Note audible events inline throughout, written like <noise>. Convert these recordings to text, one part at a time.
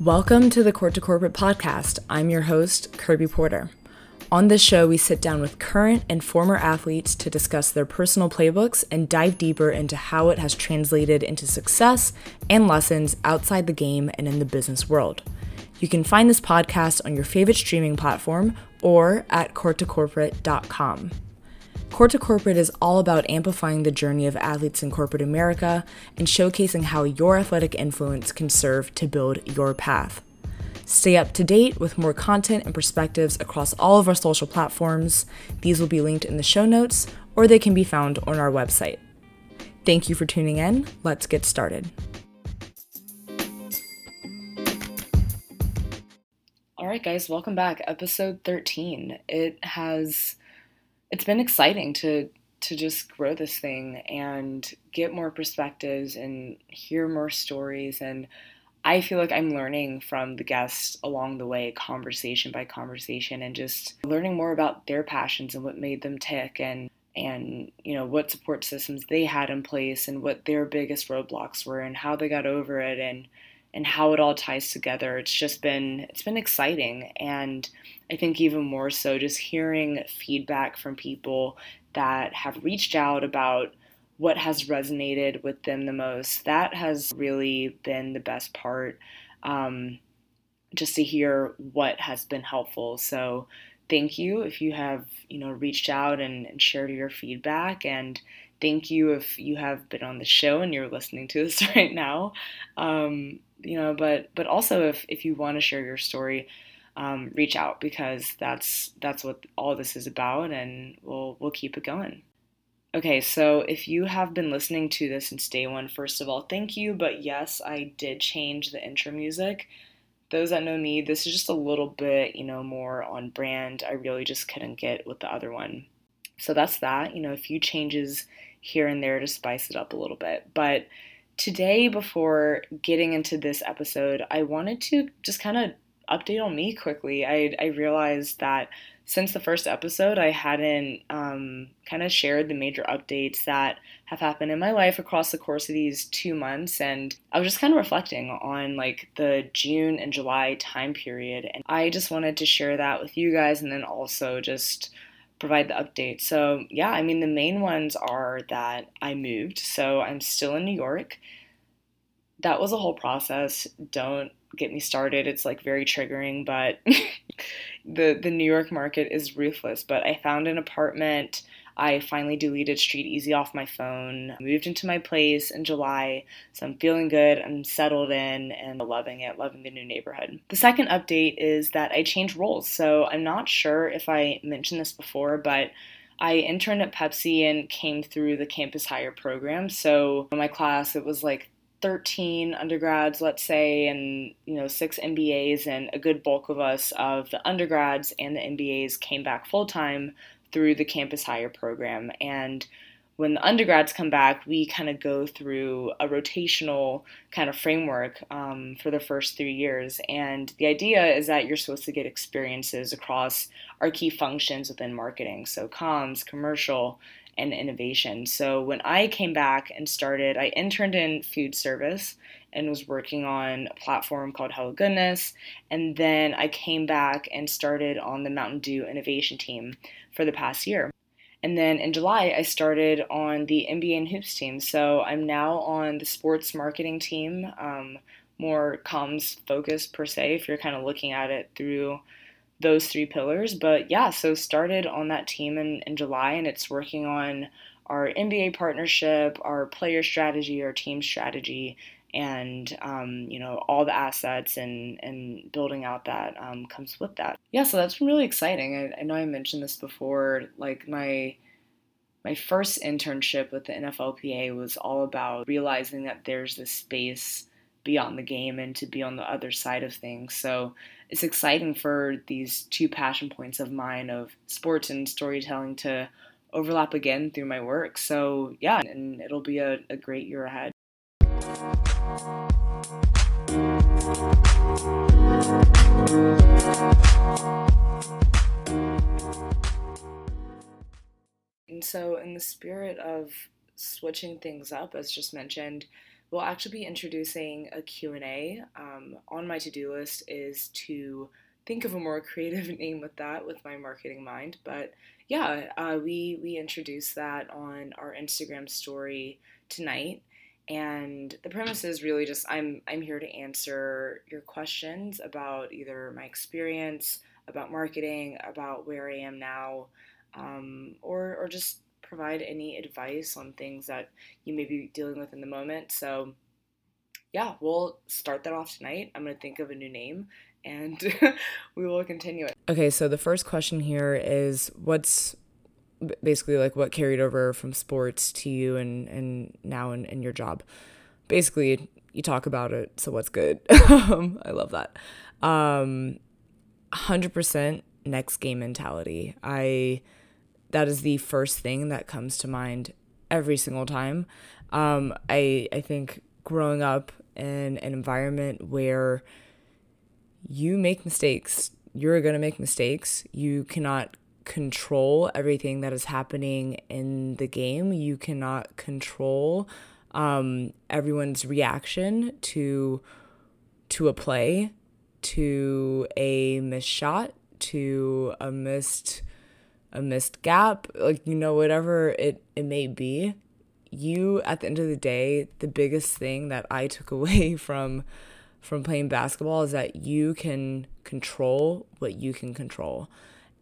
Welcome to the Court to Corporate podcast. I'm your host, Kirby Porter. On this show, we sit down with current and former athletes to discuss their personal playbooks and dive deeper into how it has translated into success and lessons outside the game and in the business world. You can find this podcast on your favorite streaming platform or at courttocorporate.com. Court to Corporate is all about amplifying the journey of athletes in corporate America and showcasing how your athletic influence can serve to build your path. Stay up to date with more content and perspectives across all of our social platforms. These will be linked in the show notes or they can be found on our website. Thank you for tuning in. Let's get started. All right, guys, welcome back. Episode 13. It has it's been exciting to to just grow this thing and get more perspectives and hear more stories and I feel like I'm learning from the guests along the way, conversation by conversation, and just learning more about their passions and what made them tick, and and you know what support systems they had in place, and what their biggest roadblocks were, and how they got over it, and and how it all ties together. It's just been it's been exciting and I think even more so just hearing feedback from people that have reached out about what has resonated with them the most. That has really been the best part. Um, just to hear what has been helpful. So thank you if you have you know reached out and, and shared your feedback and thank you if you have been on the show and you're listening to <laughs> this right now um, you know, but but also if if you want to share your story, um, reach out because that's that's what all this is about, and we'll we'll keep it going. Okay, so if you have been listening to this since day one, first of all, thank you. But yes, I did change the intro music. Those that know me, this is just a little bit, you know, more on brand. I really just couldn't get with the other one. So that's that. You know, a few changes here and there to spice it up a little bit. But today, before getting into this episode, I wanted to just kind of update on me quickly. I, I realized that since the first episode, I hadn't um, kind of shared the major updates that have happened in my life across the course of these two months. And I was just kind of reflecting on like the June and July time period. And I just wanted to share that with you guys and then also just provide the update. So, yeah, I mean, the main ones are that I moved. So, I'm still in New York. That was a whole process. Don't get me started. It's like very triggering, but <laughs> the the New York market is ruthless. But I found an apartment I finally deleted StreetEasy off my phone, moved into my place in July, so I'm feeling good, I'm settled in, and loving it, loving the new neighborhood. The second update is that I changed roles, so I'm not sure if I mentioned this before, but I interned at Pepsi and came through the Campus Hire program. So in my class, it was like 13 undergrads, let's say, and you know six MBAs, and a good bulk of us of the undergrads and the MBAs came back full time through the Campus Hire program. And when the undergrads come back, we kind of go through a rotational kind of framework um, for the first three years. And the idea is that you're supposed to get experiences across our key functions within marketing. So, comms, commercial, and innovation. So, when I came back and started, I interned in food service and was working on a platform called Hello Goodness. And then I came back and started on the Mountain Dew innovation team for the past year. And then in July, I started on the NBA and Hoops team. So I'm now on the sports marketing team, um, more comms focused per se, if you're kind of looking at it through those three pillars. But yeah, so started on that team in, in July, and it's working on our NBA partnership, our player strategy, our team strategy, and um, you know all the assets and and building out that um, comes with that. Yeah, so that's been really exciting. I, I, know I mentioned this before. Like my my first internship with the NFLPA was all about realizing that there's this space beyond the game and to be on the other side of things. So it's exciting for these two passion points of mine of sports and storytelling to overlap again through my work. So yeah, and it'll be a, a great year ahead. And so, in the spirit of switching things up, as just mentioned, we'll actually be introducing a Q&A. Um, on my to-do list is to think of a more <laughs> creative name with that with my marketing mind. But yeah, uh, we we introduced that on our Instagram story tonight. And the premise is really just I'm I'm here to answer your questions about either my experience, about marketing, about where I am now, um, or or just provide any advice on things that you may be dealing with in the moment. So yeah, we'll start that off tonight. I'm gonna think of a new name and <laughs> we will continue it. Okay, so the first question here is what's basically like what carried over from sports to you and and now in, in your job basically you talk about it so what's good <laughs> um, i love that um 100% next game mentality i that is the first thing that comes to mind every single time um i i think growing up in an environment where you make mistakes you're to make mistakes you cannot control everything that is happening in the game. You cannot control um, everyone's reaction to to a play, to a missed shot, to a missed a missed gap, like you know whatever it it may be. You at the end of the day, the biggest thing that I took <laughs> away from from playing basketball is that you can control what you can control.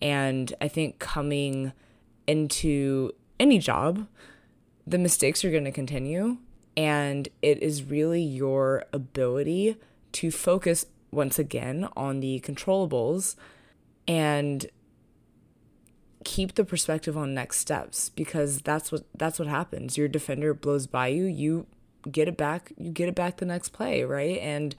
And I think coming into any job, the mistakes are going to continue. And it is really your ability to focus once again on the controllables and keep the perspective on next steps because that's what that's what happens your defender blows by you you get it back you get it back the next play right and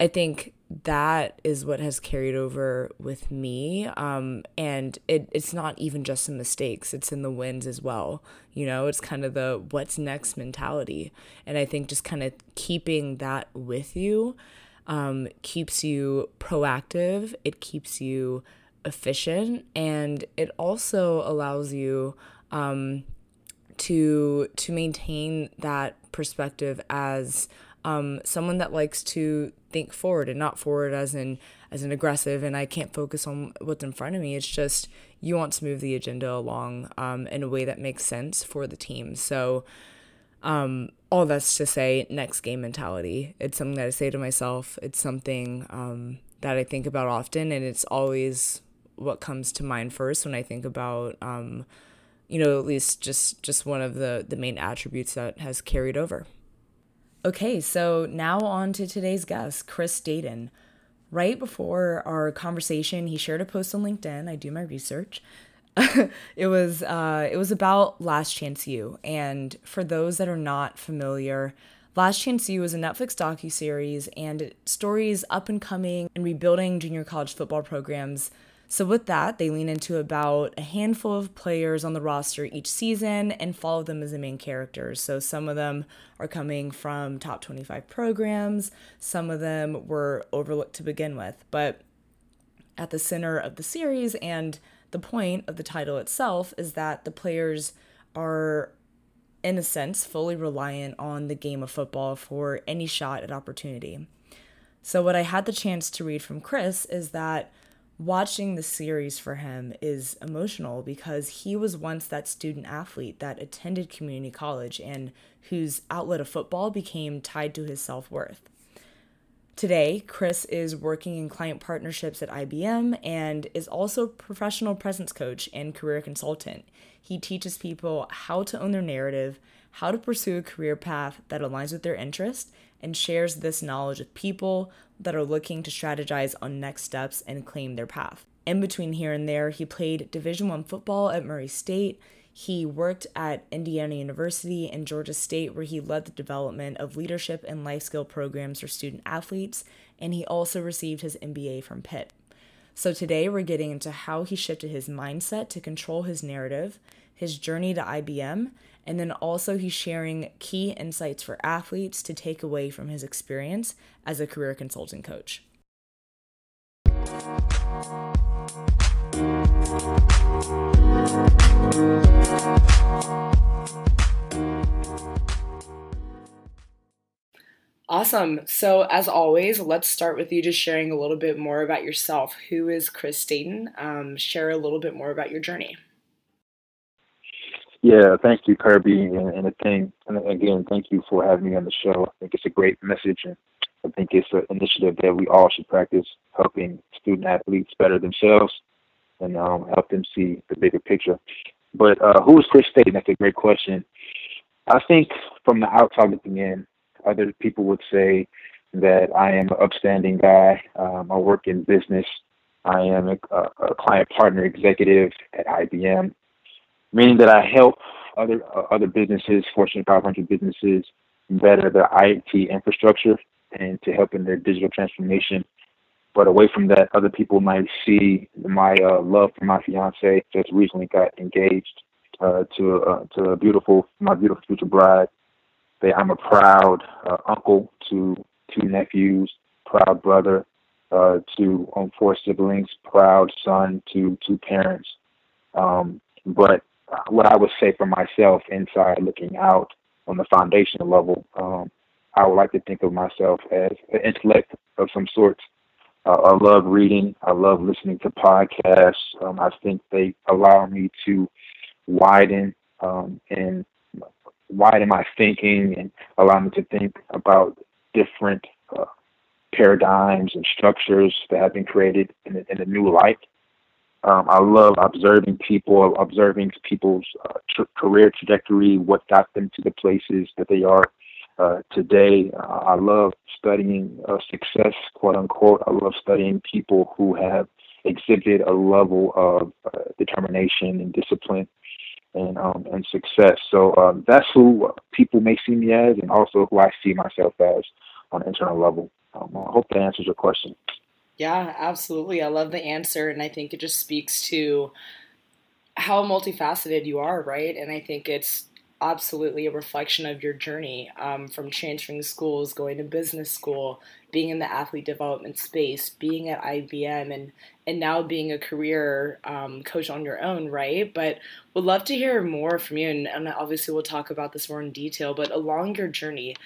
i think that is what has carried over with me. Um, and it, it's not even just in mistakes, it's in the wins as well. You know, it's kind of the what's next mentality. And I think just kind of keeping that with you um, keeps you proactive, it keeps you efficient, and it also allows you um, to to maintain that perspective as um, someone that likes to think forward and not forward as in as an aggressive and I can't focus on what's in front of me. It's just you want to move the agenda along um, in a way that makes sense for the team. So um, all that's to say next game mentality. It's something that I say to myself. It's something um, that I think about often, and it's always what comes to mind first when I think about um, you know at least just just one of the the main attributes that has carried over. Okay, so now on to today's guest, Chris Staten. Right before our conversation, he shared a post on LinkedIn. I do my research. <laughs> it was uh, it was about Last Chance U, and for those that are not familiar, Last Chance U is a Netflix docu series and stories up and coming and rebuilding junior college football programs so, with that, they lean into about a handful of players on the roster each season and follow them as the main characters. So, some of them are coming from top 25 programs, some of them were overlooked to begin with. But at the center of the series and the point of the title itself is that the players are, in a sense, fully reliant on the game of football for any shot at opportunity. So, what I had the chance to read from Chris is that watching the series for him is emotional because he was once that student athlete that attended community college and whose outlet of football became tied to his self worth. Today, Chris is working in client partnerships at IBM and is also a professional presence coach and career consultant. He teaches people how to own their narrative, how to pursue a career path that aligns with their interest, and shares this knowledge with people that are looking to strategize on next steps and claim their path. In between here and there, he played Division 1 football at Murray State. He worked at Indiana University and Georgia State where he led the development of leadership and life skill programs for student athletes, and he also received his MBA from Pitt. So today we're getting into how he shifted his mindset to control his narrative, his journey to IBM, and then also, he's sharing key insights for athletes to take away from his experience as a career consulting coach. Awesome. So, as always, let's start with you just sharing a little bit more about yourself. Who is Chris Staten? Um, share a little bit more about your journey. Yeah, thank you, Kirby, and, and, and again, thank you for having me on the show. I think it's a great message, and I think it's an initiative that we all should practice, helping student athletes better themselves and um, help them see the bigger picture. But uh, who is Chris Staten? That's a great question. I think from the outside looking in, other people would say that I am an upstanding guy. Um, I work in business. I am a, a, client partner executive at IBM, meaning that I help other uh, other businesses, Fortune 500 businesses, better their IT infrastructure and to help in their digital transformation. But away from that, other people might see my uh, love for my fiance. Just recently got engaged uh, to uh, to a beautiful my beautiful future bride, I'm a proud uh, uncle to two nephews, proud brother uh, to um, four siblings, proud son to two parents. Um, but what I would say for myself inside looking out on the foundational level, um, I would like to think of myself as an intellect of some sort. Uh, I love reading. I love listening to podcasts. Um, I think they allow me to widen um, and widen my thinking and allow me to think about different uh, paradigms and structures that have been created in, a, in a new light. Um, I love observing people, observing people's uh, career trajectory, what got them to the places that they are uh, today. I love studying uh, success, quote unquote. I love studying people who have exhibited a level of uh, determination and discipline and um, and success. So um, that's who people may see me as, and also who I see myself as on an internal level. Um, I hope that answers your question. Yeah, absolutely. I love the answer, and I think it just speaks to how multifaceted you are, right? And I think it's absolutely a reflection of your journey um, from transferring schools, going to business school, being in the athlete development space, being at IBM, and and now being a career um, coach on your own, right? But would love to hear more from you, and, and obviously we'll talk about this more in detail. But along your journey,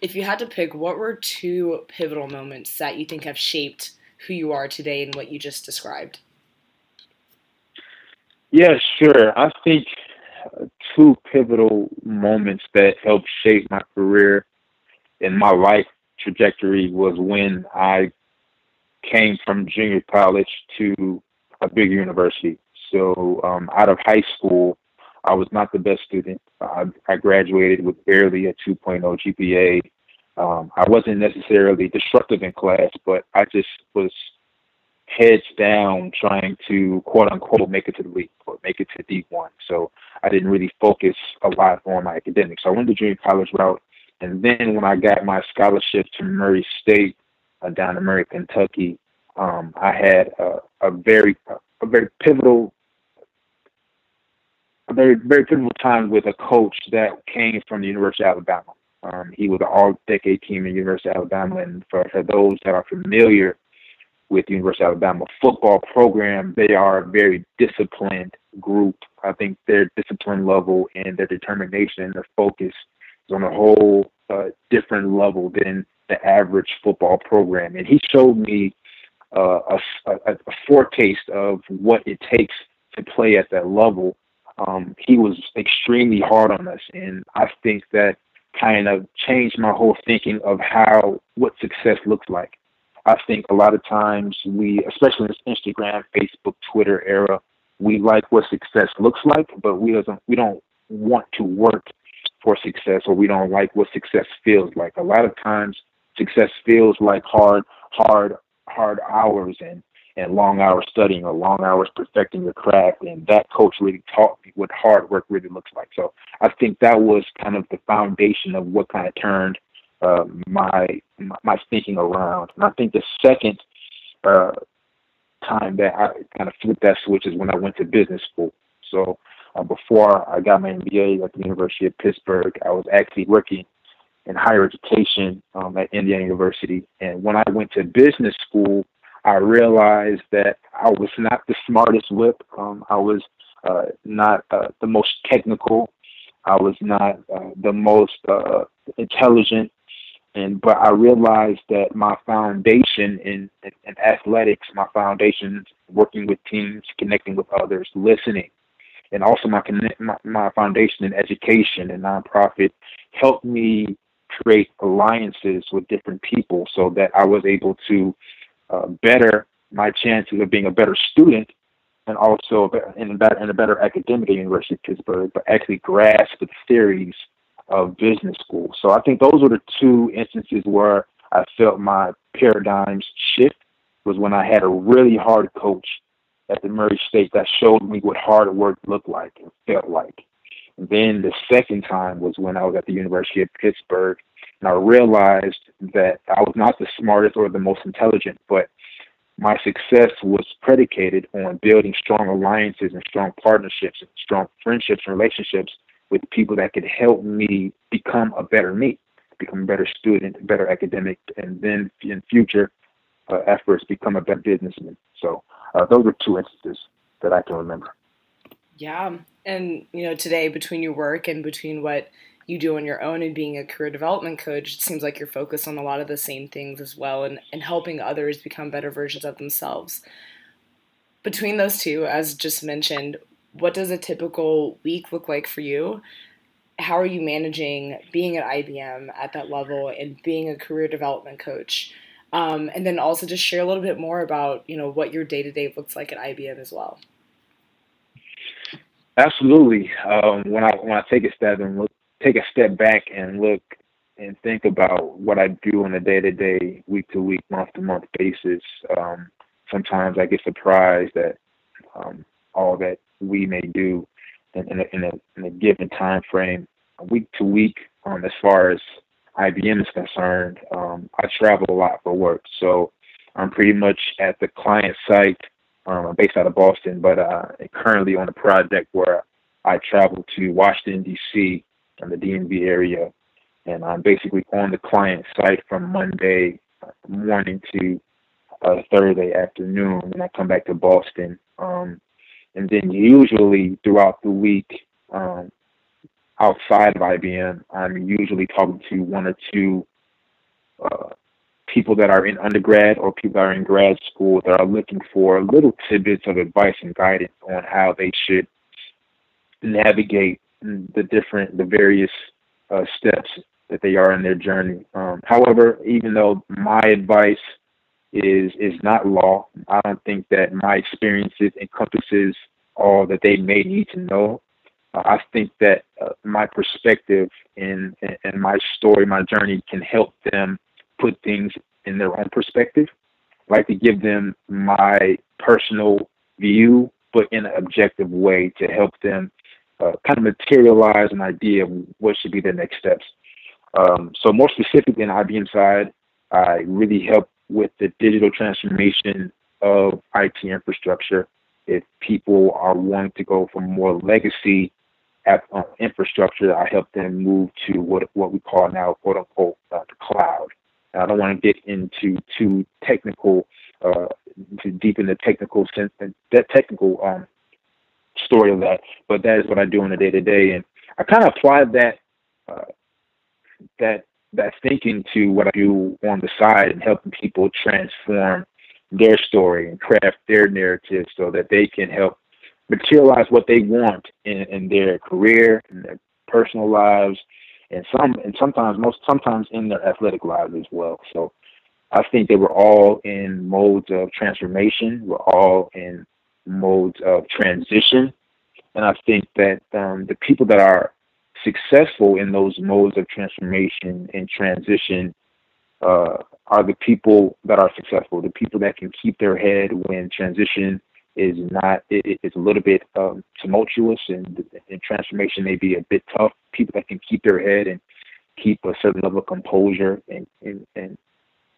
if you had to pick, what were two pivotal moments that you think have shaped who you are today and what you just described? Yeah, sure. I think two pivotal moments that helped shape my career and my life trajectory was when I came from junior college to a big university. So um, out of high school, I was not the best student. I, I graduated with barely a 2.0 GPA. Um, I wasn't necessarily disruptive in class, but I just was heads down trying to quote unquote make it to the league or make it to D1. So I didn't really focus a lot on my academics. So I went the junior college route. And then when I got my scholarship to Murray State uh, down in Murray, Kentucky, um, I had a, a very a very pivotal a very very pivotal time with a coach that came from the University of Alabama. Um, he was an all-decade team in the University of Alabama, and for, for those that are familiar with the University of Alabama football program. They are a very disciplined group. I think their discipline level and their determination and their focus is on a whole uh, different level than the average football program. And he showed me uh, a, a, a foretaste of what it takes to play at that level. Um, he was extremely hard on us, and I think that kind of changed my whole thinking of how what success looks like. I think a lot of times we, especially in this Instagram, Facebook, Twitter era, we like what success looks like, but we doesn't we don't want to work for success or we don't like what success feels like. A lot of times success feels like hard, hard, hard hours and, and long hours studying or long hours perfecting your craft. And that coach really taught me what hard work really looks like. So I think that was kind of the foundation of what kind of turned uh, my my thinking around. And I think the second uh, time that I kind of flipped that switch is when I went to business school. So uh, before I got my MBA at the University of Pittsburgh, I was actually working in higher education um, at Indiana University. And when I went to business school, I realized that I was not the smartest whip. Um, I was uh, not uh, the most technical. I was not uh, the most uh, intelligent and but I realized that my foundation in, in, in athletics, my foundation working with teams, connecting with others, listening, and also my connect my, my foundation in education and nonprofit helped me create alliances with different people so that I was able to uh, better my chances of being a better student and also in a better, in a better academic at University of Pittsburgh, but actually grasp the theories of business school. So I think those were the two instances where I felt my paradigms shift was when I had a really hard coach at the Murray State that showed me what hard work looked like and felt like. And then the second time was when I was at the University of Pittsburgh and I realized that I was not the smartest or the most intelligent, but my success was predicated on building strong alliances and strong partnerships and strong friendships and relationships with people that could help me become a better me, become a better student, a better academic, and then in future uh, efforts become a better businessman. So uh, those are two instances that I can remember. Yeah, and you know today between your work and between what you do on your own and being a career development coach, it seems like you're focused on a lot of the same things as well and, and helping others become better versions of themselves. Between those two, as just mentioned, what does a typical week look like for you? How are you managing being at IBM at that level and being a career development coach? Um, and then also just share a little bit more about you know what your day to day looks like at IBM as well. Absolutely. Um, when I when I take a step and look, take a step back and look and think about what I do on a day to day, week to week, month to month basis, um, sometimes I get surprised at that we may do in, in, a, in, a, in a given time frame, week to week. Um, as far as IBM is concerned, um, I travel a lot for work, so I'm pretty much at the client site. Um, I'm based out of Boston, but uh, currently on a project where I travel to Washington D.C. and the DMV area, and I'm basically on the client site from Monday morning to uh, Thursday afternoon, and I come back to Boston. Um, and then usually throughout the week, um, outside of IBM, I'm usually talking to one or two uh, people that are in undergrad or people that are in grad school that are looking for little tidbits of advice and guidance on how they should navigate the different, the various uh, steps that they are in their journey. Um, however, even though my advice is is not law. I don't think that my experiences encompasses all that they may need to know. Uh, I think that uh, my perspective and and my story, my journey, can help them put things in their own perspective. I like to give them my personal view, but in an objective way to help them uh, kind of materialize an idea of what should be the next steps. Um, so more specifically in IBM side, I really help with the digital transformation of IT infrastructure. If people are wanting to go from more legacy uh, infrastructure, I help them move to what what we call now quote unquote uh, the cloud. I don't want to get into too technical, uh, too deep in the technical sense, that technical um, story of that, but that is what I do on a day to day, and I kind of apply that uh, that that thinking to what I do on the side and helping people transform their story and craft their narrative so that they can help materialize what they want in, in their career, in their personal lives, and some and sometimes most sometimes in their athletic lives as well. So I think they were all in modes of transformation. We're all in modes of transition. And I think that um, the people that are successful in those modes of transformation and transition uh, are the people that are successful, the people that can keep their head when transition is not it, it's a little bit um, tumultuous and, and transformation may be a bit tough. People that can keep their head and keep a certain level of composure and and and,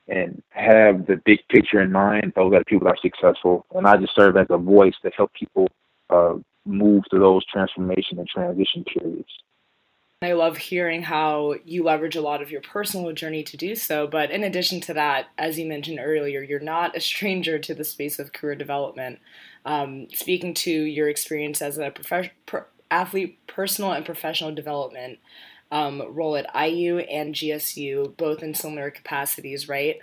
and have the big picture in mind. Those are the people that are successful, and I just serve as a voice to help people uh, move through those transformation and transition periods. I love hearing how you leverage a lot of your personal journey to do so. But in addition to that, as you mentioned earlier, you're not a stranger to the space of career development. Um, speaking to your experience as a prof- pro- athlete, personal and professional development, um, role at IU and GSU, both in similar capacities, right?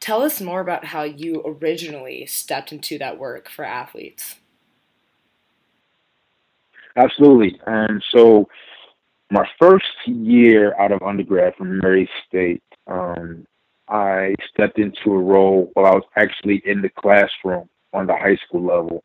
Tell us more about how you originally stepped into that work for athletes. Absolutely. And so, my first year out of undergrad from Murray State, um, I stepped into a role while I was actually in the classroom on the high school level.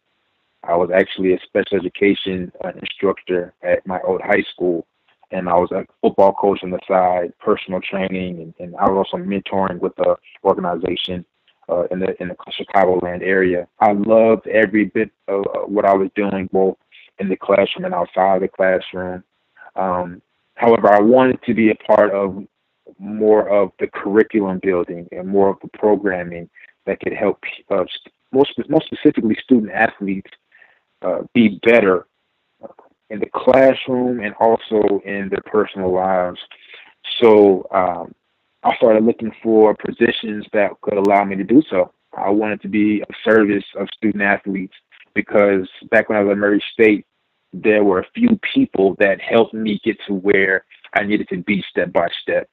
I was actually a special education uh, instructor at my old high school, and I was a football coach on the side, personal training, and, and I was also mentoring with the organization uh, in the in the Chicagoland area. I loved every bit of uh, what I was doing, both in the classroom and outside of the classroom. Um, however, I wanted to be a part of more of the curriculum building and more of the programming that could help uh, most most specifically student athletes uh, be better in the classroom and also in their personal lives. So um, I started looking for positions that could allow me to do so. I wanted to be of service of student athletes because back when I was at Murray State, there were a few people that helped me get to where I needed to be step by step.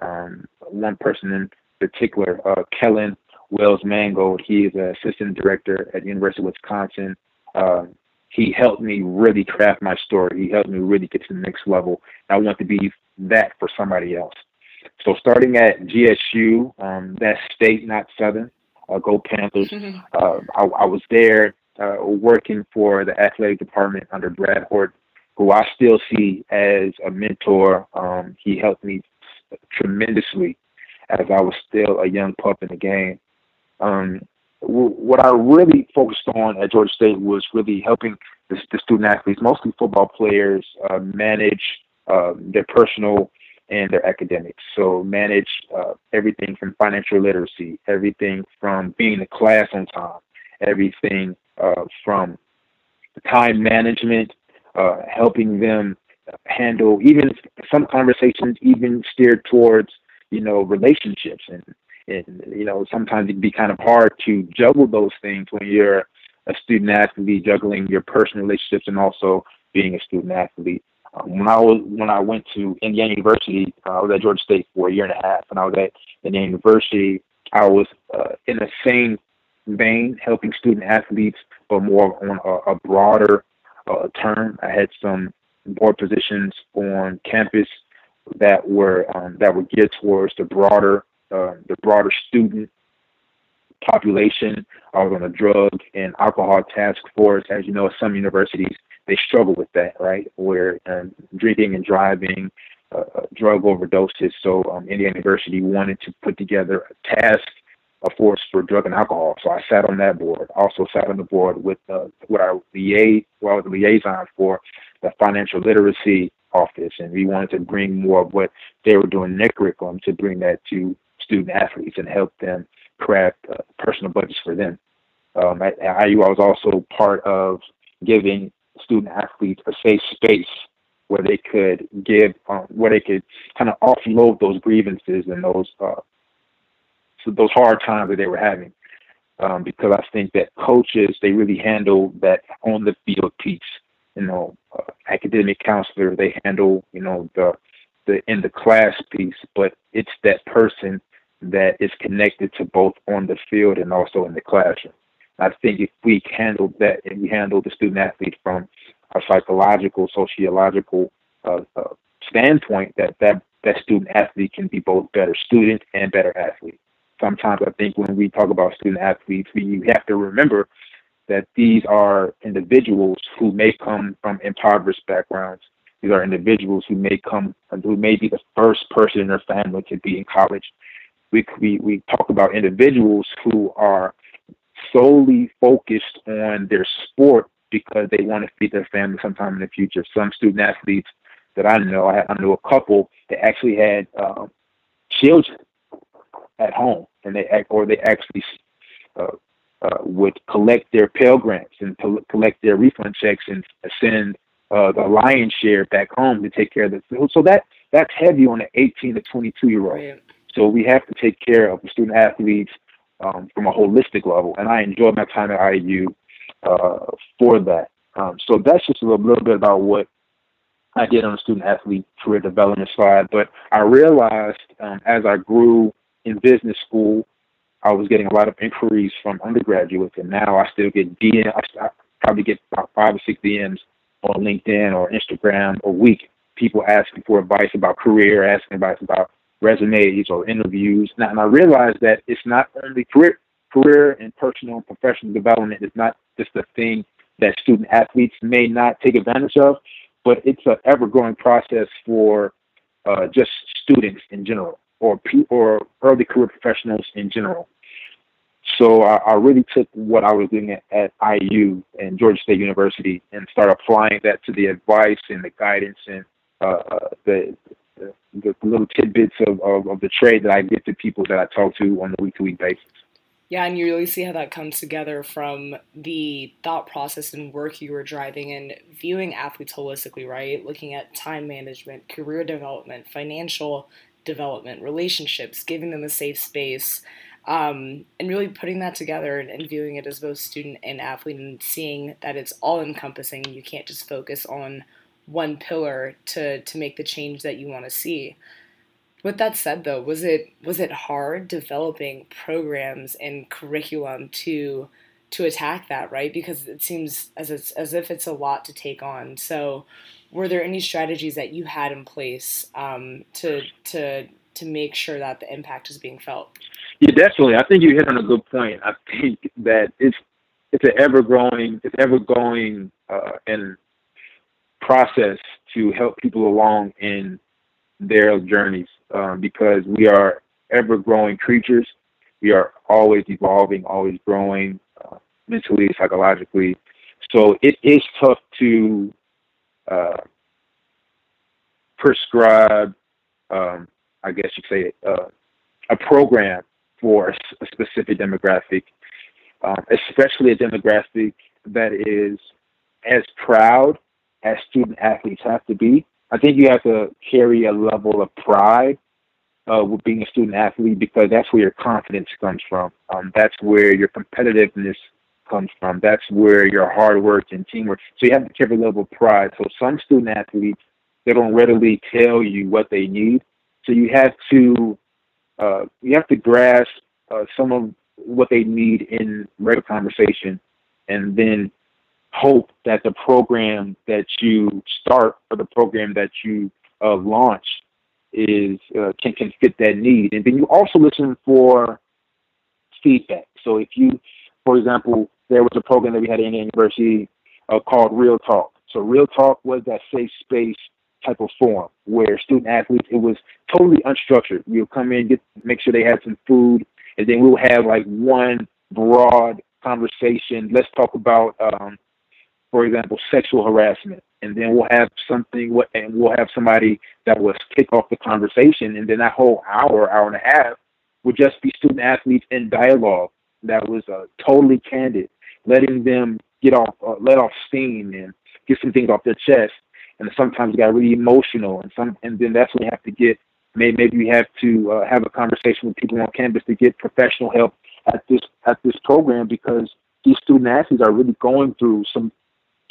Um, one person in particular, uh, Kellen Wells Mangold, he is an assistant director at the University of Wisconsin. Uh, he helped me really craft my story. He helped me really get to the next level. I want to be that for somebody else. So starting at GSU, um, that's state, not Southern. Uh, go Panthers. <laughs> Uh, I, I, was there uh, working for the athletic department under Brad Hort, who I still see as a mentor. Um, he helped me tremendously as I was still a young pup in the game. Um, what I really focused on at Georgia State was really helping the, the student athletes, mostly football players, uh, manage uh, their personal and their academics. So manage uh, everything from financial literacy, everything from being in the class on time, everything uh, from time management, uh, helping them handle even some conversations even steered towards you know relationships and and you know sometimes it can be kind of hard to juggle those things when you're a student athlete juggling your personal relationships and also being a student athlete um, when I was when I went to Indiana University, uh, I was at Georgia State for a year and a half, and I was at Indiana University. I was uh, in the same vein, helping student athletes, but more on a, a broader uh, term. I had some board positions on campus that were um, that were geared towards the broader uh, the broader student population. I was on a drug and alcohol task force. As you know, some universities they struggle with that, right? Where um, drinking and driving, uh, uh, drug overdoses. So um, Indiana University wanted to put together a task a force for drug and alcohol. So I sat on that board. Also sat on the board with uh, what I liaison, well, I was liaison for the financial literacy office, and we wanted to bring more of what they were doing in their curriculum to bring that to student athletes and help them craft uh, personal budgets for them. Um, at, at IU, I was also part of giving student athletes a safe space where they could give, um, where they could kind of offload those grievances and those uh, those hard times that they were having. Um, because I think that coaches they really handle that on the field piece. You know, uh, academic counselor they handle you know the the in the class piece, but it's that person that is connected to both on the field and also in the classroom. I think if we handle that and we handle the student athlete from a psychological, sociological uh, uh, standpoint, that, that that student athlete can be both better student and better athlete. Sometimes I think when we talk about student athletes, we have to remember that these are individuals who may come from impoverished backgrounds. These are individuals who may come, who may be the first person in their family to be in college. We, we, we talk about individuals who are solely focused on their sport because they want to feed their family sometime in the future. Some student athletes that I know, I, I know a couple that actually had uh, children at home, and they act, or they actually uh, uh, would collect their Pell Grants and collect their refund checks and send uh, the lion's share back home to take care of the. So that that's heavy on the 18 to 22 year old. So we have to take care of the student athletes um, from a holistic level. And I enjoyed my time at IU uh, for that. Um, so that's just a little, little, bit about what I did on the student athlete career development side, but I realized um, as I grew in business school, I was getting a lot of inquiries from undergraduates, and now I still get DM. I probably get about five or six DMs on LinkedIn or Instagram a week. People asking for advice about career, asking advice about resumes or interviews. Now, and I realized that it's not only career, career and personal and professional development is not just a thing that student athletes may not take advantage of, but it's an ever growing process for uh, just students in general or or early career professionals in general. So I, I really took what I was doing at, at IU and Georgia State University and started applying that to the advice and the guidance and uh, the, the, the little tidbits of, of, of the trade that I give to people that I talk to on a week to week basis. Yeah, and you really see how that comes together from the thought process and work you were driving and viewing athletes holistically, right? Looking at time management, career development, financial development, relationships, giving them a safe space, um, and really putting that together and, and, viewing it as both student and athlete and seeing that it's all encompassing. You can't just focus on one pillar to, to make the change that you want to see. With that said, though, was it was it hard developing programs and curriculum to to attack that, right? Because it seems as it's, as if it's a lot to take on. So, were there any strategies that you had in place um, to to to make sure that the impact is being felt? Yeah, definitely. I think you hit on a good point. I think that it's it's an ever growing, it's ever going uh, and process to help people along in their journeys um, because we are ever growing creatures. We are always evolving, always growing uh, mentally, psychologically. So it is tough to uh, prescribe, um, I guess you say, uh, a program for a specific demographic, um, especially a demographic that is as proud as student athletes have to be. I think you have to carry a level of pride uh, with being a student athlete because that's where your confidence comes from. Um, that's where your competitiveness comes from. That's where your hard work and teamwork. So you have to carry a level of pride. So some student athletes they don't readily tell you what they need. So you have to uh, you have to grasp uh, some of what they need in regular conversation, and then hope that the program that you start or the program that you uh, launch is uh, can can fit that need. And then you also listen for feedback. So if you, for example, there was a program that we had in the university uh, called Real Talk. So Real Talk was that safe space type of forum where student athletes it was totally unstructured. You'll come in, get make sure they had some food, and then we'll have like one broad conversation. Let's talk about, um, for example, sexual harassment, and then we'll have something. And we'll have somebody that will kick off the conversation, and then that whole hour, hour and a half, would just be student athletes in dialogue that was uh, totally candid, letting them get off, uh, let off steam, and get some things off their chest and sometimes they got really emotional, and some, and then that's when you have to get maybe maybe you have to uh, have a conversation with people on campus to get professional help at this at this program because these student athletes are really going through some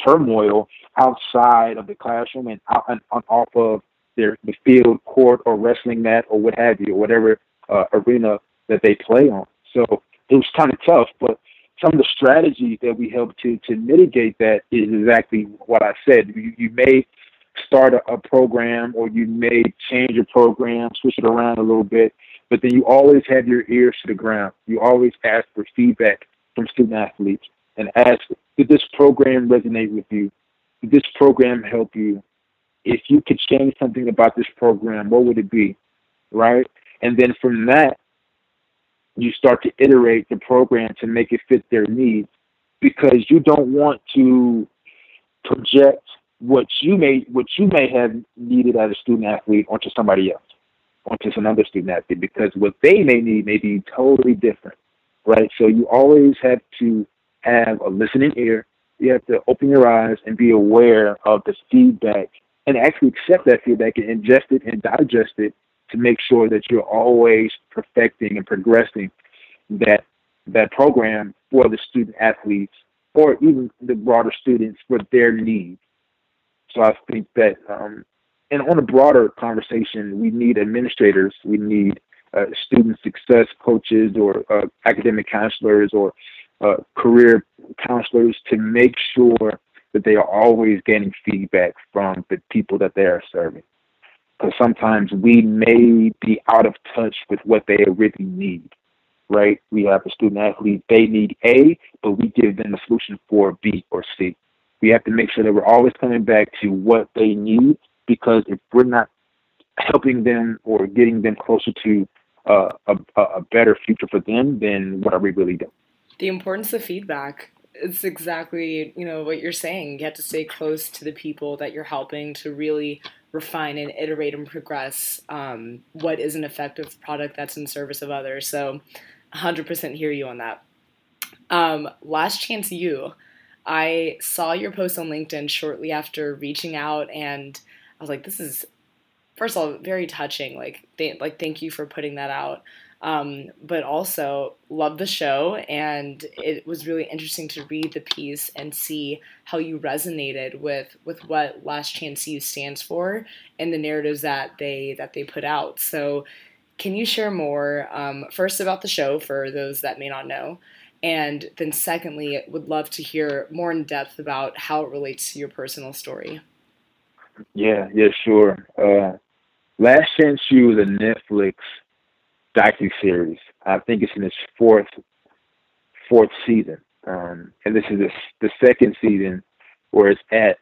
turmoil outside of the classroom and out and, and off of their the field, court, or wrestling mat, or what have you, or whatever uh, arena that they play on. So it was kind of tough, but some of the strategies that we help to to mitigate that is exactly what I said. You, you may start a, a program or you may change your program, switch it around a little bit, but then you always have your ears to the ground. You always ask for feedback from student athletes and ask, did this program resonate with you? Did this program help you? If you could change something about this program, what would it be? Right? And then from that, you start to iterate the program to make it fit their needs because you don't want to project what you may what you may have needed as a student athlete onto somebody else, onto another student athlete, because what they may need may be totally different, right? So you always have to have a listening ear. You have to open your eyes and be aware of the feedback and actually accept that feedback and ingest it and digest it to make sure that you're always perfecting and progressing that that program for the student athletes or even the broader students for their needs so I think that, um, and on a broader conversation, we need administrators, we need uh, student success coaches or uh, academic counselors or uh, career counselors to make sure that they are always getting feedback from the people that they are serving. Because sometimes we may be out of touch with what they really need, right? We have a student athlete, they need A, but we give them a solution for B or C. We have to make sure that we're always coming back to what they need because if we're not helping them or getting them closer to uh, a, a better future for them, then what are we really doing? The importance of feedback. It's exactly you know what you're saying. You have to stay close to the people that you're helping to really refine and iterate and progress um, what is an effective product that's in service of others. So 100% hear you on that. Um, Last Chance U. I saw your post on linkedin shortly after reaching out and i was like this is first of all very touching. Like like thank you for putting that out um, but also love the show, and it was really interesting to read the piece and see how you resonated with with what Last Chance U stands for and the narratives that they that they put out. So, can you share more um, first about the show for those that may not know, and then secondly, would love to hear more in depth about how it relates to your personal story. Yeah, yeah, sure. Uh, Last Chance U is a Netflix docu series. I think it's in its fourth fourth season, um, and this is the, the second season where it's at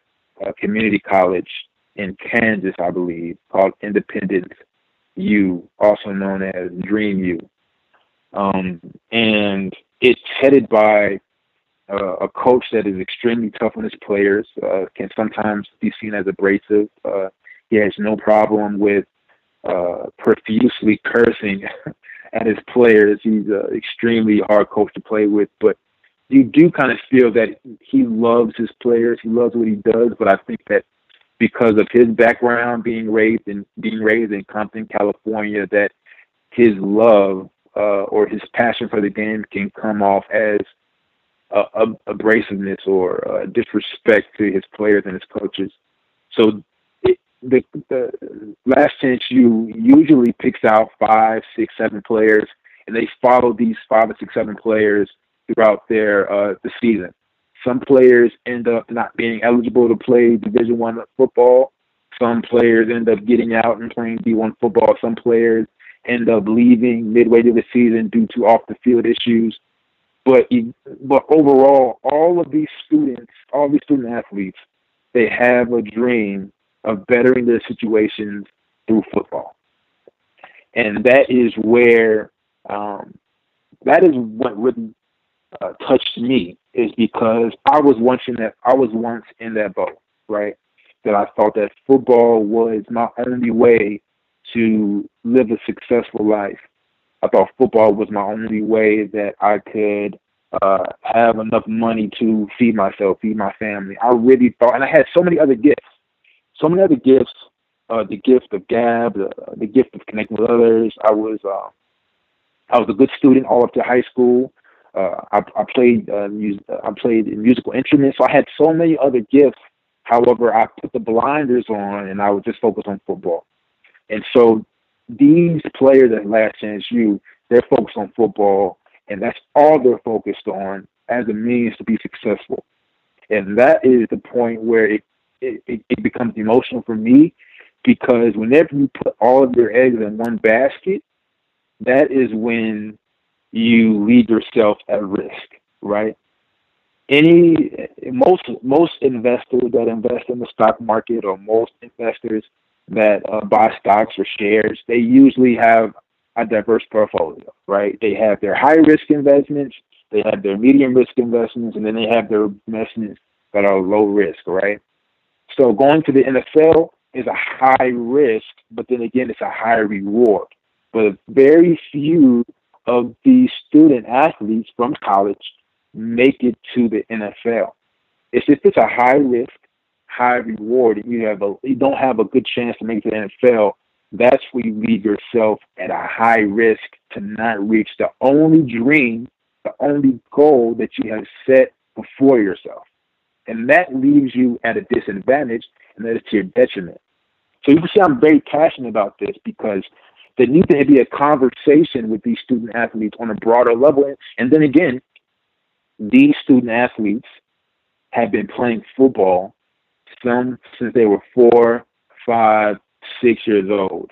a community college in Kansas, I believe, called Independence U, also known as Dream U, um, and it's headed by uh, a coach that is extremely tough on his players, uh, can sometimes be seen as abrasive. Uh, he has no problem with uh, profusely cursing <laughs> at his players. He's an extremely hard coach to play with, but you do kind of feel that he loves his players. He loves what he does, but I think that because of his background, being raised in being raised in Compton, California, that his love uh, or his passion for the game can come off as a, a, abrasiveness or uh, disrespect to his players and his coaches. So the, the Last Chance U usually picks out five, six, seven players, and they follow these five or six, seven players throughout their uh, the season. Some players end up not being eligible to play Division One football. Some players end up getting out and playing D1 football. Some players end up leaving midway through the season due to off the field issues. But but overall, all of these students, all these student athletes, they have a dream of bettering their situations through football. And that is where, um, that is what really uh, touched me, is because I was once in that, I was once in that boat, right? That I thought that football was my only way to live a successful life. I thought football was my only way that I could uh, have enough money to feed myself, feed my family. I really thought, and I had so many other gifts so many other gifts. Uh, the gift of gab, the, the gift of connecting with others. I was uh, I was a good student all up to high school. Uh, I, I played uh, music, I played musical instruments. So I had so many other gifts. However, I put the blinders on and I was just focused on football. And so these players at Last Chance U, they're focused on football, and that's all they're focused on as a means to be successful. And that is the point where it it, it, it becomes emotional for me because whenever you put all of your eggs in one basket, that is when you leave yourself at risk, right? Any most most investors that invest in the stock market or most investors that uh, buy stocks or shares, they usually have a diverse portfolio, right? They have their high risk investments, they have their medium risk investments, and then they have their investments that are low risk, right? So going to the NFL is a high risk, but then again, it's a high reward. But very few of these student athletes from college make it to the NFL. It's if it's a high risk, high reward, you have a you don't have a good chance to make it to the NFL. That's where you leave yourself at a high risk to not reach the only dream, the only goal that you have set before yourself and that leaves you at a disadvantage and that is to your detriment. So you can see I'm very passionate about this because there needs to be a conversation with these student athletes on a broader level. And then again, these student athletes have been playing football some since they were four, five, six years old.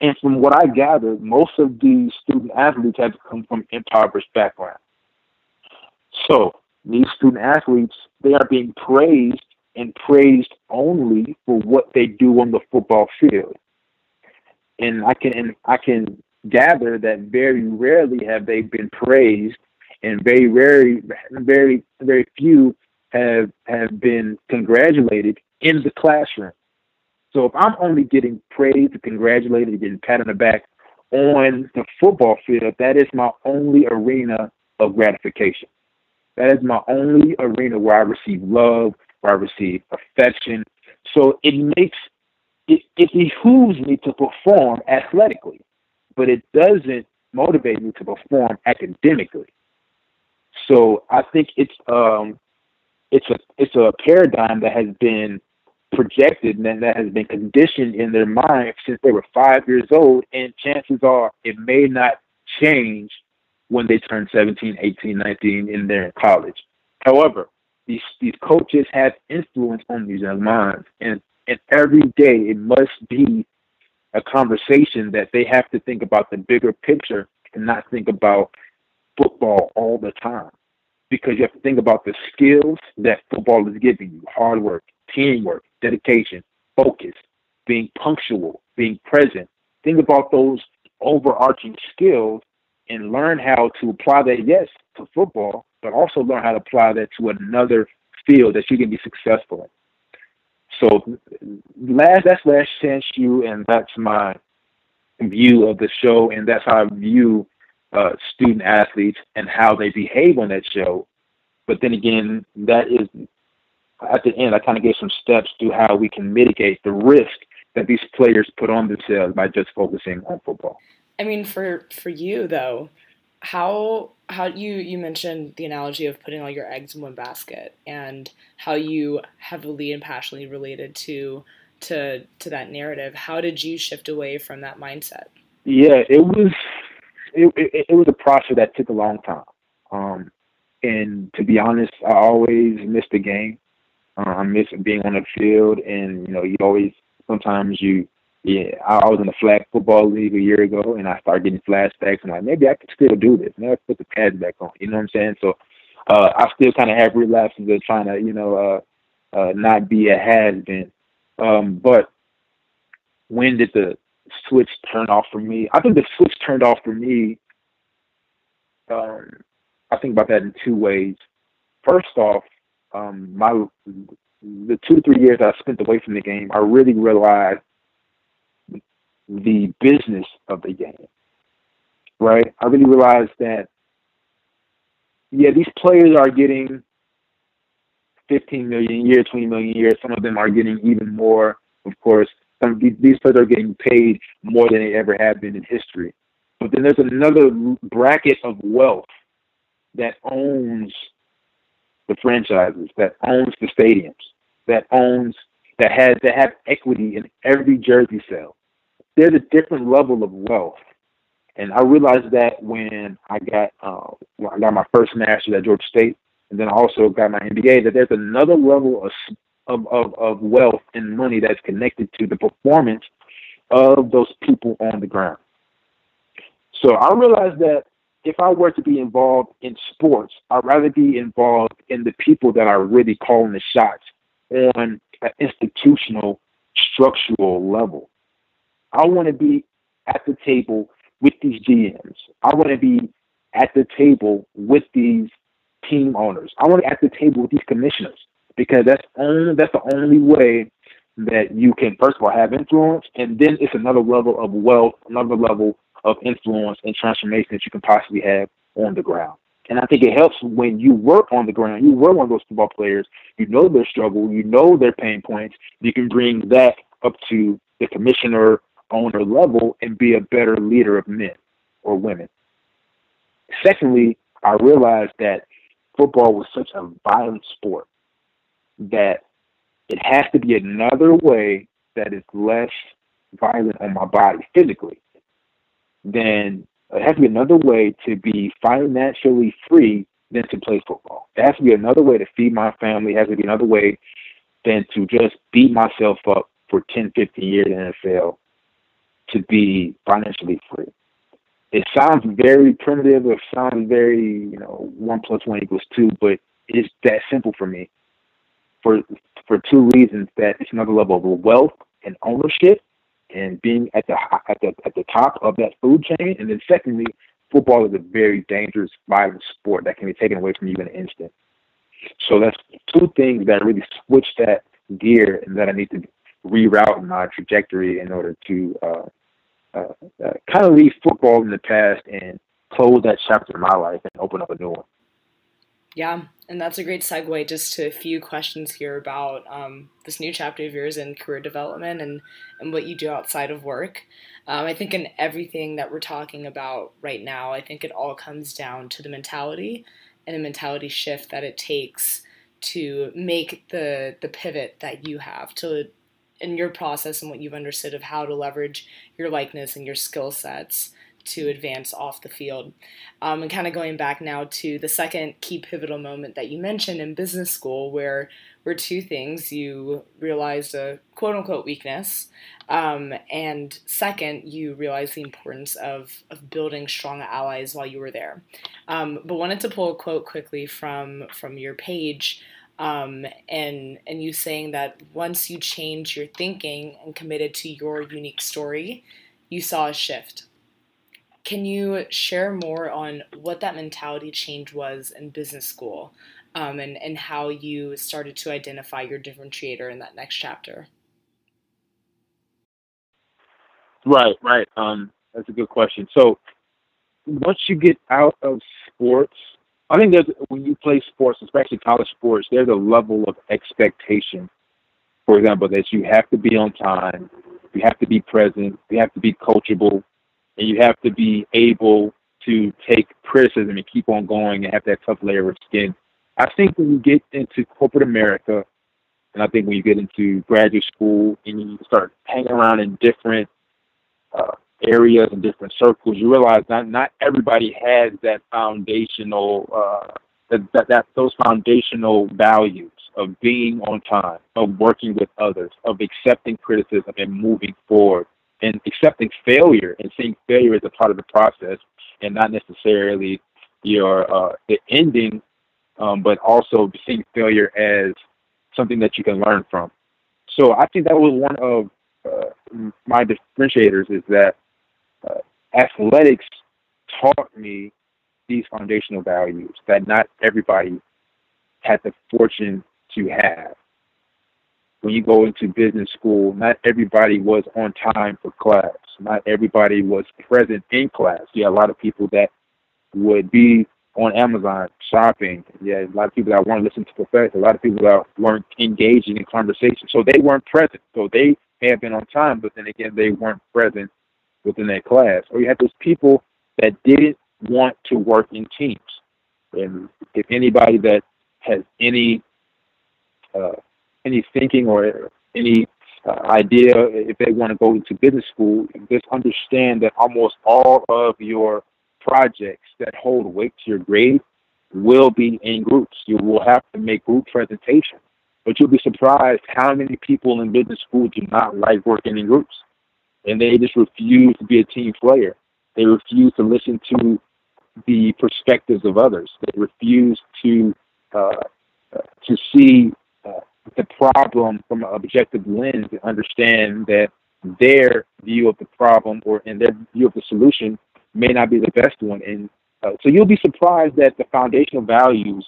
And from what I gathered, most of these student athletes have come from impoverished backgrounds. So these student athletes, they are being praised and praised only for what they do on the football field. And I can and I can gather that very rarely have they been praised and very rarely very very few have have been congratulated in the classroom. So if I'm only getting praised congratulated getting pat on the back on the football field, that is my only arena of gratification. That is my only arena where I receive love, where I receive affection. So it makes it, it behooves me to perform athletically, but it doesn't motivate me to perform academically. So I think it's um it's a it's a paradigm that has been projected and that has been conditioned in their mind since they were five years old, and chances are it may not change when they turn 17, 18, 19 in their college. However, these these coaches have influence on these young minds, and and every day it must be a conversation that they have to think about the bigger picture and not think about football all the time, because you have to think about the skills that football is giving you: hard work, teamwork, dedication, focus, being punctual, being present. Think about those overarching skills and learn how to apply that, yes, to football, but also learn how to apply that to another field that you can be successful in. So last that's Last Chance U and that's my view of the show and that's how I view uh, student athletes and how they behave on that show. But then again, that is at the end I kind of gave some steps to how we can mitigate the risk that these players put on themselves by just focusing on football. I mean, for for you though, how how you you mentioned the analogy of putting all your eggs in one basket and how you heavily and passionately related to to to that narrative. How did you shift away from that mindset? Yeah, it was it it, it was a process that took a long time. Um, and to be honest, I always missed the game. Uh, I miss being on the field, and you know, you always sometimes you yeah, I was in the flag football league a year ago, and I started getting flashbacks. and like, maybe I could still do this. Maybe I could put the pads back on. You know what I'm saying? So uh, I still kind of have relapses of trying to, you know, uh, uh, not be a has been. Um, but when did the switch turn off for me? I think the switch turned off for me. Um, I think about that in two ways. First off, um, my the two to three years I spent away from the game, I really realized the business of the game. Right? I really realized that yeah, these players are getting 15 million a year, 20 million a year. Some of them are getting even more. Of course, some these players are getting paid more than they ever have been in history. But then there's another bracket of wealth that owns the franchises, that owns the stadiums, that owns that has that have equity in every jersey sale there's a different level of wealth. And I realized that when I got uh, when I got my first master's at Georgia State, and then I also got my MBA, that there's another level of of, of, of wealth and money that's connected to the performance of those people on the ground. So I realized that if I were to be involved in sports, I'd rather be involved in the people that are really calling the shots on an institutional, structural level. I want to be at the table with these GMs. I want to be at the table with these team owners. I want to be at the table with these commissioners because that's only that's the only way that you can first of all have influence, and then it's another level of wealth, another level of influence and transformation that you can possibly have on the ground. And I think it helps when you work on the ground. You were one of those football players. You know their struggle. You know their pain points. You can bring that up to the commissioner owner level and be a better leader of men or women. Secondly, I realized that football was such a violent sport that it has to be another way that is less violent on my body physically. Then it has to be another way to be financially free than to play football. It has to be another way to feed my family. It has to be another way than to just beat myself up for 10, 15 years in the NFL to be financially free. It sounds very primitive. It sounds very, you know, one plus one equals two, but it's that simple for me. For for two reasons: that it's another level of wealth and ownership, and being at the at the at the top of that food chain. And then secondly, football is a very dangerous, violent sport that can be taken away from you in an instant. So that's two things that really switch that gear and that I need to reroute my trajectory in order to uh, uh, uh, kind of leave football in the past and close that chapter in my life and open up a new one. Yeah, and that's a great segue just to a few questions here about um, this new chapter of yours in career development and, and what you do outside of work. Um, I think in everything that we're talking about right now, I think it all comes down to the mentality and the mentality shift that it takes to make the the pivot that you have to in your process and what you've understood of how to leverage your likeness and your skill sets to advance off the field. Um, and kind of going back now to the second key pivotal moment that you mentioned in business school, where were two things you realized a quote unquote weakness, um, and second, you realized the importance of, of building strong allies while you were there. Um, but wanted to pull a quote quickly from from your page. Um, and and you saying that once you changed your thinking and committed to your unique story, you saw a shift can you share more on what that mentality change was in business school um, and, and how you started to identify your differentiator in that next chapter? Right, right. Um, that's a good question. So once you get out of sports, I think there's when you play sports, especially college sports, there's a level of expectation. For example, that you have to be on time, you have to be present, you have to be coachable, and you have to be able to take criticism and keep on going and have that tough layer of skin. I think when you get into corporate America, and I think when you get into graduate school and you start hanging around in different uh, areas and different circles, you realize not not everybody has that foundational uh, that, that that those foundational values of being on time, of working with others, of accepting criticism and moving forward and accepting failure and seeing failure as a part of the process and not necessarily your uh, the ending, um, but also seeing failure as something that you can learn from. So I think that was one of uh, my differentiators is that uh, athletics taught me these foundational values that not everybody had the fortune to have when you go into business school, not everybody was on time for class. Not everybody was present in class. You had a lot of people that would be on Amazon shopping. Yeah, a lot of people that weren't listening to professors. A lot of people that weren't engaging in conversation. So they weren't present. So they may have been on time, but then again, they weren't present within that class. Or you had those people that didn't want to work in teams. And if anybody that has any uh, any thinking or any uh, idea if they want to go into business school, just understand that almost all of your projects that hold weight to your grade will be in groups. You will have to make group presentations, but you'll be surprised how many people in business school do not like working in groups, and they just refuse to be a team player. They refuse to listen to the perspectives of others. They refuse to uh, uh to see the problem from an objective lens and understand that their view of the problem or in their view of the solution may not be the best one. And uh, so you'll be surprised that the foundational values,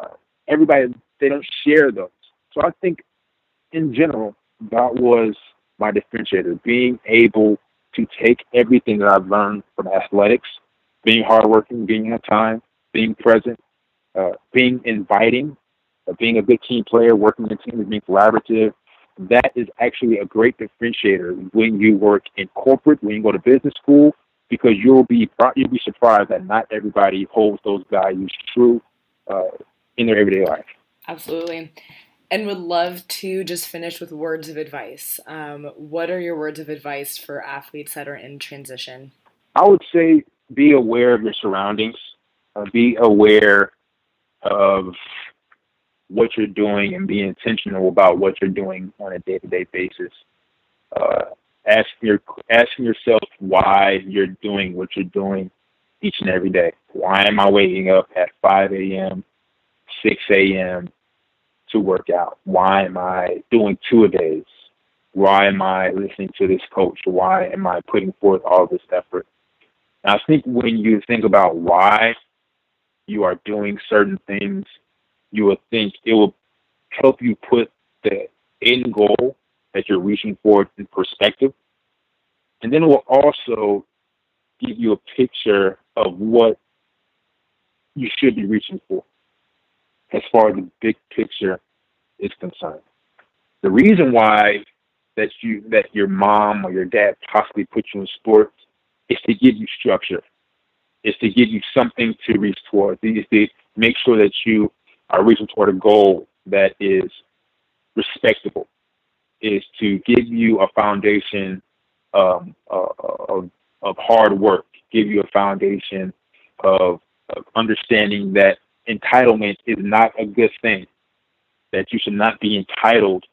uh, everybody, they don't share those. So I think in general, that was my differentiator, being able to take everything that I've learned from athletics, being hardworking, being on time, being present, uh, being inviting, being a good team player, working in a team, being collaborative, that is actually a great differentiator when you work in corporate, when you go to business school, because you'll be you'll be surprised that not everybody holds those values true uh, in their everyday life. Absolutely. And would love to just finish with words of advice. Um, what are your words of advice for athletes that are in transition? I would say be aware of your surroundings. Uh, be aware of what you're doing and be intentional about what you're doing on a day-to-day basis. Uh, ask your, asking yourself why you're doing what you're doing each and every day. Why am I waking up at 5 a.m., 6 a.m., to work out? Why am I doing two a days? Why am I listening to this coach? Why am I putting forth all this effort? And I think when you think about why you are doing certain things, you will think it will help you put the end goal that you're reaching for in perspective. And then it will also give you a picture of what you should be reaching for as far as the big picture is concerned. The reason why that you that your mom or your dad possibly put you in sports is to give you structure, is to give you something to reach toward, is to make sure that you are reaching toward a goal that is respectable, is to give you a foundation um, uh, of, of hard work, give you a foundation of, of understanding that entitlement is not a good thing, that you should not be entitled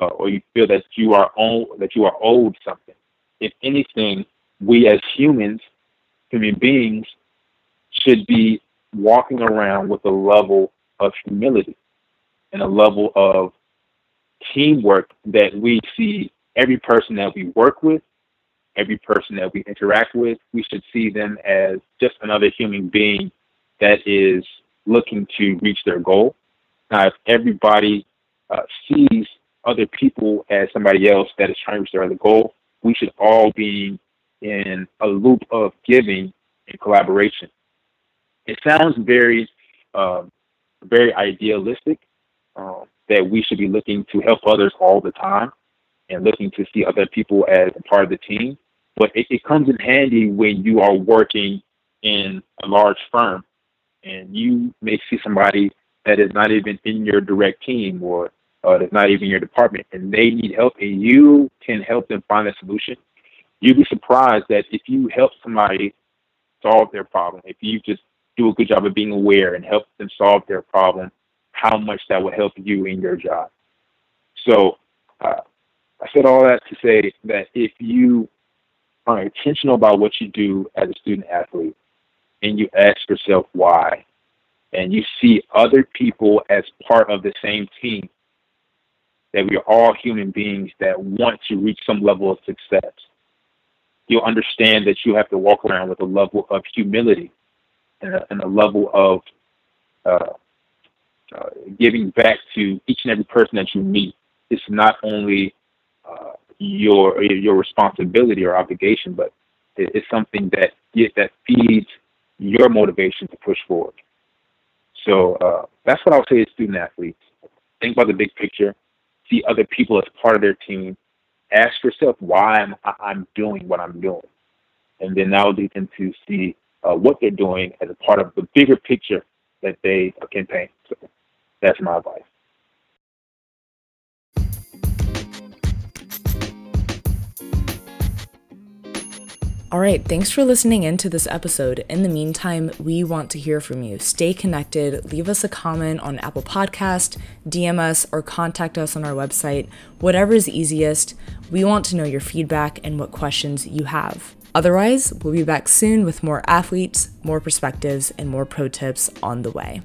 uh, or you feel that you are own, that you are owed something. If anything, we as humans, human beings, should be walking around with a level of humility and a level of teamwork that we see every person that we work with, every person that we interact with, we should see them as just another human being that is looking to reach their goal. Now, if everybody uh, sees other people as somebody else that is trying to reach their other goal, we should all be in a loop of giving and collaboration. It sounds very, uh, very idealistic um, that we should be looking to help others all the time and looking to see other people as a part of the team. But it, it comes in handy when you are working in a large firm and you may see somebody that is not even in your direct team or uh, that's not even your department and they need help and you can help them find a solution, you'd be surprised that if you help somebody solve their problem, if you just do a good job of being aware and help them solve their problem, how much that will help you in your job. So uh, I said all that to say that if you are intentional about what you do as a student athlete and you ask yourself why, and you see other people as part of the same team, that we are all human beings that want to reach some level of success. You'll understand that you have to walk around with a level of humility and a, and a level of uh, uh, giving back to each and every person that you meet. It's not only uh, your your responsibility or obligation, but it's something that that feeds your motivation to push forward. So uh, that's what I would say to student athletes. Think about the big picture see other people as part of their team. Ask yourself why I'm, I'm doing what I'm doing. And then that will lead them to see uh, what they're doing as a part of the bigger picture that they can paint. So that's my advice. All right, thanks for listening in to this episode. In the meantime, we want to hear from you. Stay connected, leave us a comment on Apple Podcast, DM us, or contact us on our website. Whatever is easiest. We want to know your feedback and what questions you have. Otherwise, we'll be back soon with more athletes, more perspectives, and more pro tips on the way.